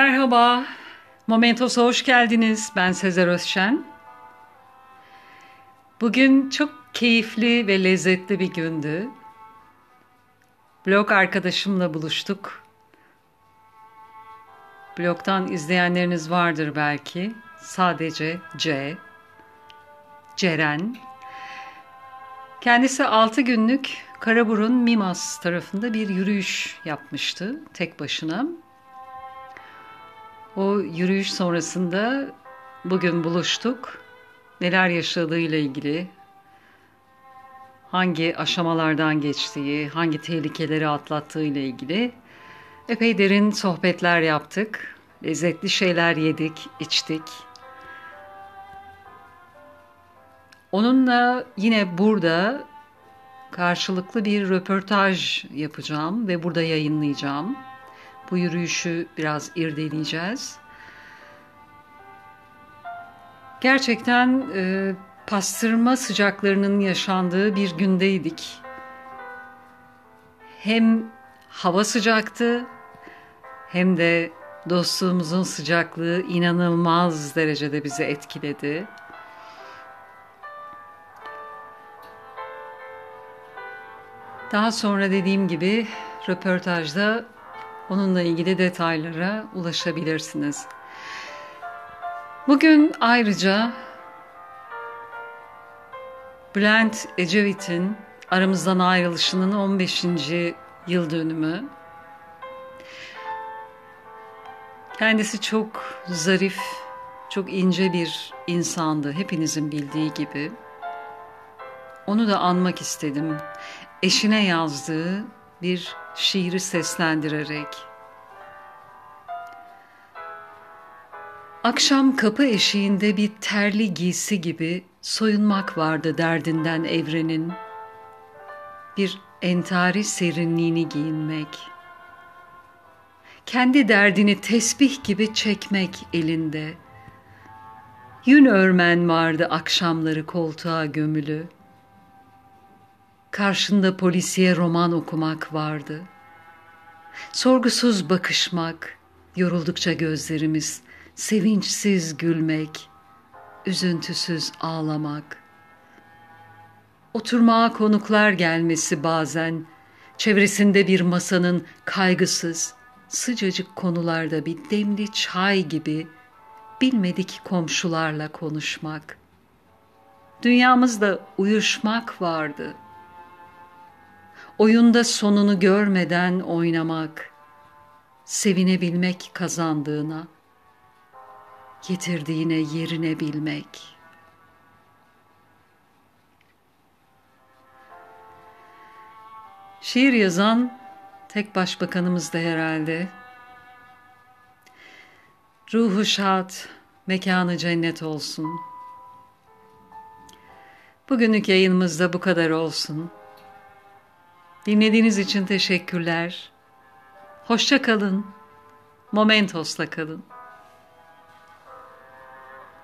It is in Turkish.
Merhaba, Momentos'a hoş geldiniz. Ben Sezer Özşen. Bugün çok keyifli ve lezzetli bir gündü. Blog arkadaşımla buluştuk. Blogdan izleyenleriniz vardır belki. Sadece C. Ceren. Kendisi 6 günlük Karaburun Mimas tarafında bir yürüyüş yapmıştı tek başına. O yürüyüş sonrasında bugün buluştuk. Neler yaşadığıyla ilgili, hangi aşamalardan geçtiği, hangi tehlikeleri atlattığı ile ilgili epey derin sohbetler yaptık. Lezzetli şeyler yedik, içtik. Onunla yine burada karşılıklı bir röportaj yapacağım ve burada yayınlayacağım. Bu yürüyüşü biraz irdeleyeceğiz. Gerçekten e, pastırma sıcaklarının yaşandığı bir gündeydik. Hem hava sıcaktı hem de dostluğumuzun sıcaklığı inanılmaz derecede bizi etkiledi. Daha sonra dediğim gibi röportajda onunla ilgili detaylara ulaşabilirsiniz. Bugün ayrıca Bülent Ecevit'in aramızdan ayrılışının 15. yıl dönümü. Kendisi çok zarif, çok ince bir insandı hepinizin bildiği gibi. Onu da anmak istedim. Eşine yazdığı bir şiiri seslendirerek. Akşam kapı eşiğinde bir terli giysi gibi soyunmak vardı derdinden evrenin. Bir entari serinliğini giyinmek. Kendi derdini tesbih gibi çekmek elinde. Yün örmen vardı akşamları koltuğa gömülü. Karşında polisiye roman okumak vardı. Sorgusuz bakışmak, yoruldukça gözlerimiz, sevinçsiz gülmek, üzüntüsüz ağlamak. Oturmaya konuklar gelmesi bazen, çevresinde bir masanın kaygısız, sıcacık konularda bir demli çay gibi bilmedik komşularla konuşmak. Dünyamızda uyuşmak vardı.'' Oyunda sonunu görmeden oynamak, sevinebilmek kazandığına, getirdiğine yerine bilmek. Şiir yazan tek başbakanımız da herhalde. Ruhu şad, mekanı cennet olsun. Bugünlük yayınımızda bu kadar olsun. Dinlediğiniz için teşekkürler. Hoşça kalın. Momentos'la kalın.